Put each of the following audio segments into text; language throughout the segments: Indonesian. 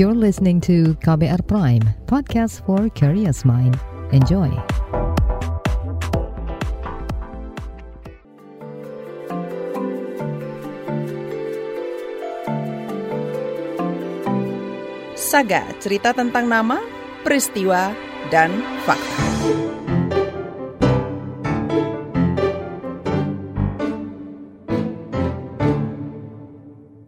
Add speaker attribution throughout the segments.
Speaker 1: You're listening to KBR Prime, podcast for curious mind. Enjoy.
Speaker 2: Saga, cerita tentang nama, peristiwa, dan fakta.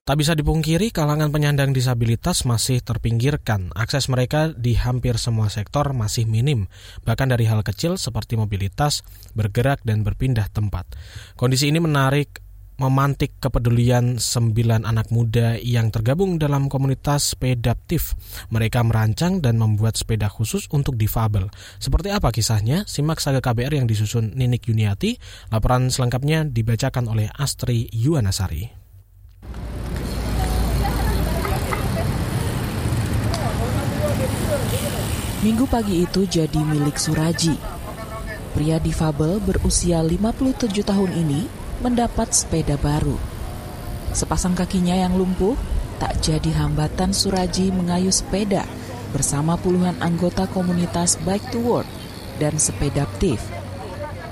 Speaker 3: Tak bisa dipungkiri, kalangan penyandang disabilitas masih terpinggirkan. Akses mereka di hampir semua sektor masih minim, bahkan dari hal kecil seperti mobilitas, bergerak, dan berpindah tempat. Kondisi ini menarik memantik kepedulian sembilan anak muda yang tergabung dalam komunitas Spedaptif. Mereka merancang dan membuat sepeda khusus untuk difabel. Seperti apa kisahnya? Simak saga KBR yang disusun Ninik Yuniati. Laporan selengkapnya dibacakan oleh Astri Yuwanasari.
Speaker 4: Minggu pagi itu jadi milik Suraji. Pria difabel berusia 57 tahun ini mendapat sepeda baru. Sepasang kakinya yang lumpuh tak jadi hambatan Suraji mengayuh sepeda bersama puluhan anggota komunitas Bike to Work dan sepeda aktif.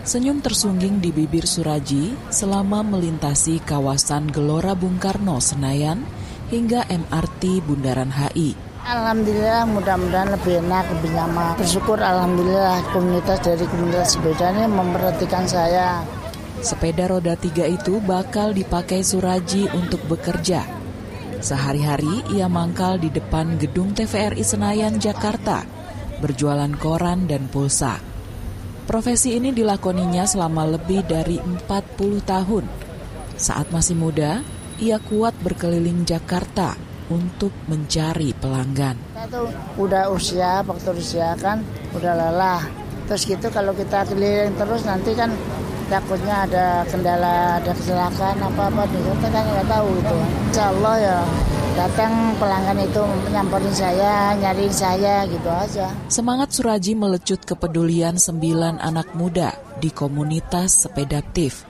Speaker 4: Senyum tersungging di bibir Suraji selama melintasi kawasan Gelora Bung Karno Senayan hingga MRT Bundaran HI.
Speaker 5: Alhamdulillah mudah-mudahan lebih enak, lebih nyaman. Bersyukur Alhamdulillah komunitas dari komunitas sepeda ini memperhatikan saya.
Speaker 4: Sepeda roda tiga itu bakal dipakai Suraji untuk bekerja. Sehari-hari ia mangkal di depan gedung TVRI Senayan, Jakarta, berjualan koran dan pulsa. Profesi ini dilakoninya selama lebih dari 40 tahun. Saat masih muda, ia kuat berkeliling Jakarta untuk mencari pelanggan.
Speaker 5: Kita tuh udah usia, faktor usia kan udah lelah. Terus gitu kalau kita keliling terus nanti kan takutnya ada kendala, ada kecelakaan apa-apa kita kan nggak tahu itu. Insya Allah ya datang pelanggan itu nyamperin saya, nyariin saya gitu aja.
Speaker 4: Semangat Suraji melecut kepedulian sembilan anak muda di komunitas sepeda aktif.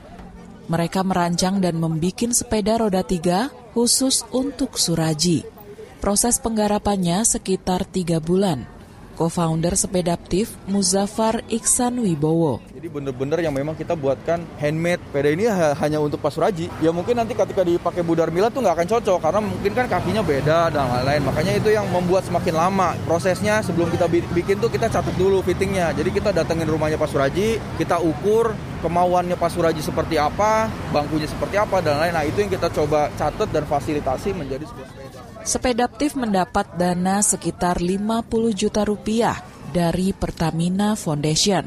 Speaker 4: Mereka merancang dan membuat sepeda roda tiga khusus untuk Suraji. Proses penggarapannya sekitar tiga bulan co-founder Sepedaptif Muzaffar Iksan Wibowo.
Speaker 6: Jadi bener-bener yang memang kita buatkan handmade. Sepeda ini hanya untuk Pak Suraji. Ya mungkin nanti ketika dipakai Bu Darmila tuh nggak akan cocok karena mungkin kan kakinya beda dan lain-lain. Makanya itu yang membuat semakin lama prosesnya sebelum kita bikin tuh kita catat dulu fittingnya. Jadi kita datengin rumahnya Pak Suraji, kita ukur kemauannya Pak Suraji seperti apa, bangkunya seperti apa dan lain. Nah itu yang kita coba catat dan fasilitasi menjadi sebuah sepeda.
Speaker 4: Sepedaptif mendapat dana sekitar 50 juta rupiah dari Pertamina Foundation.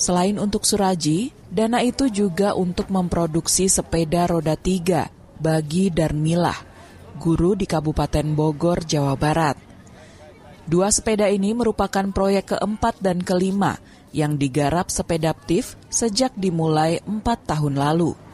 Speaker 4: Selain untuk Suraji, dana itu juga untuk memproduksi sepeda roda tiga bagi Darmilah, guru di Kabupaten Bogor, Jawa Barat. Dua sepeda ini merupakan proyek keempat dan kelima yang digarap Sepedaptif sejak dimulai empat tahun lalu.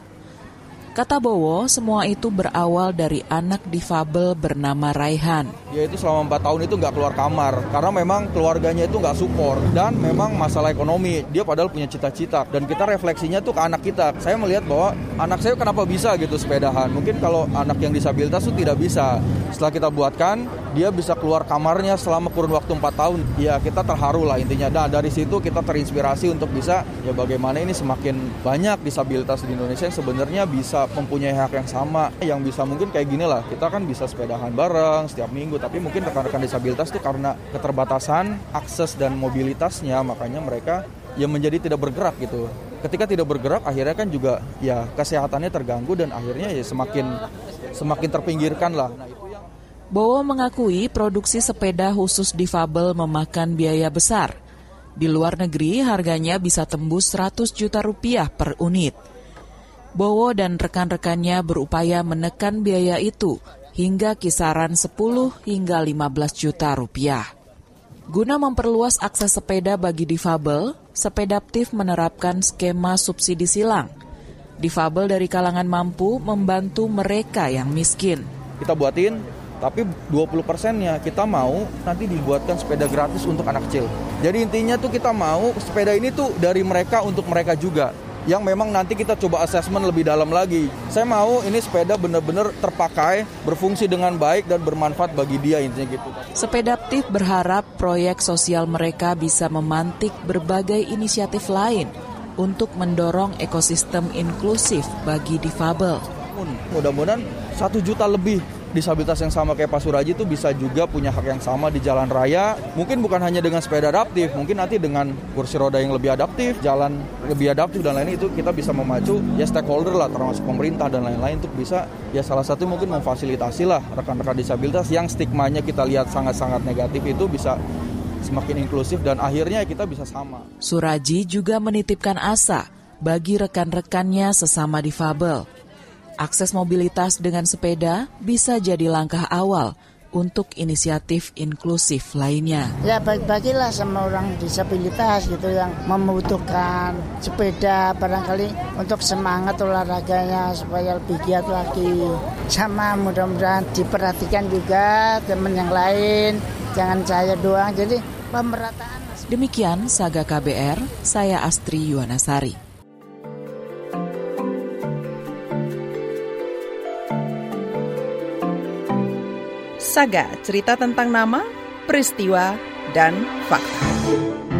Speaker 4: Kata Bowo, semua itu berawal dari anak difabel bernama Raihan.
Speaker 6: Dia itu selama 4 tahun itu nggak keluar kamar karena memang keluarganya itu nggak support dan memang masalah ekonomi. Dia padahal punya cita-cita dan kita refleksinya tuh ke anak kita. Saya melihat bahwa anak saya kenapa bisa gitu sepedahan. Mungkin kalau anak yang disabilitas tuh tidak bisa. Setelah kita buatkan, dia bisa keluar kamarnya selama kurun waktu 4 tahun. Ya kita terharu lah intinya. Dan dari situ kita terinspirasi untuk bisa ya bagaimana ini semakin banyak disabilitas di Indonesia yang sebenarnya bisa mempunyai hak yang sama yang bisa mungkin kayak gini lah kita kan bisa sepedahan bareng setiap minggu tapi mungkin rekan-rekan disabilitas tuh karena keterbatasan akses dan mobilitasnya makanya mereka yang menjadi tidak bergerak gitu ketika tidak bergerak akhirnya kan juga ya kesehatannya terganggu dan akhirnya ya semakin semakin terpinggirkan lah nah,
Speaker 4: Bowo mengakui produksi sepeda khusus difabel memakan biaya besar. Di luar negeri harganya bisa tembus 100 juta rupiah per unit. Bowo dan rekan-rekannya berupaya menekan biaya itu hingga kisaran 10 hingga 15 juta rupiah. Guna memperluas akses sepeda bagi difabel, Sepedaptif menerapkan skema subsidi silang. Difabel dari kalangan mampu membantu mereka yang miskin.
Speaker 6: Kita buatin, tapi 20 persennya kita mau nanti dibuatkan sepeda gratis untuk anak kecil. Jadi intinya tuh kita mau sepeda ini tuh dari mereka untuk mereka juga yang memang nanti kita coba asesmen lebih dalam lagi. Saya mau ini sepeda benar-benar terpakai, berfungsi dengan baik dan bermanfaat bagi dia intinya gitu.
Speaker 4: Sepedaptif berharap proyek sosial mereka bisa memantik berbagai inisiatif lain untuk mendorong ekosistem inklusif bagi difabel.
Speaker 6: Mudah-mudahan satu juta lebih disabilitas yang sama kayak Pak Suraji itu bisa juga punya hak yang sama di jalan raya. Mungkin bukan hanya dengan sepeda adaptif, mungkin nanti dengan kursi roda yang lebih adaptif, jalan lebih adaptif dan lain itu kita bisa memacu ya stakeholder lah termasuk pemerintah dan lain-lain untuk bisa ya salah satu mungkin memfasilitasi lah rekan-rekan disabilitas yang stigmanya kita lihat sangat-sangat negatif itu bisa semakin inklusif dan akhirnya kita bisa sama.
Speaker 4: Suraji juga menitipkan asa bagi rekan-rekannya sesama difabel Akses mobilitas dengan sepeda bisa jadi langkah awal untuk inisiatif inklusif lainnya.
Speaker 5: Ya baik-bagilah sama orang disabilitas gitu yang membutuhkan sepeda barangkali untuk semangat olahraganya supaya lebih giat lagi. Sama mudah-mudahan diperhatikan juga teman yang lain, jangan saya doang. Jadi pemerataan.
Speaker 4: Demikian Saga KBR, saya Astri Yuwanasari.
Speaker 2: Saga, cerita tentang nama, peristiwa, dan fakta.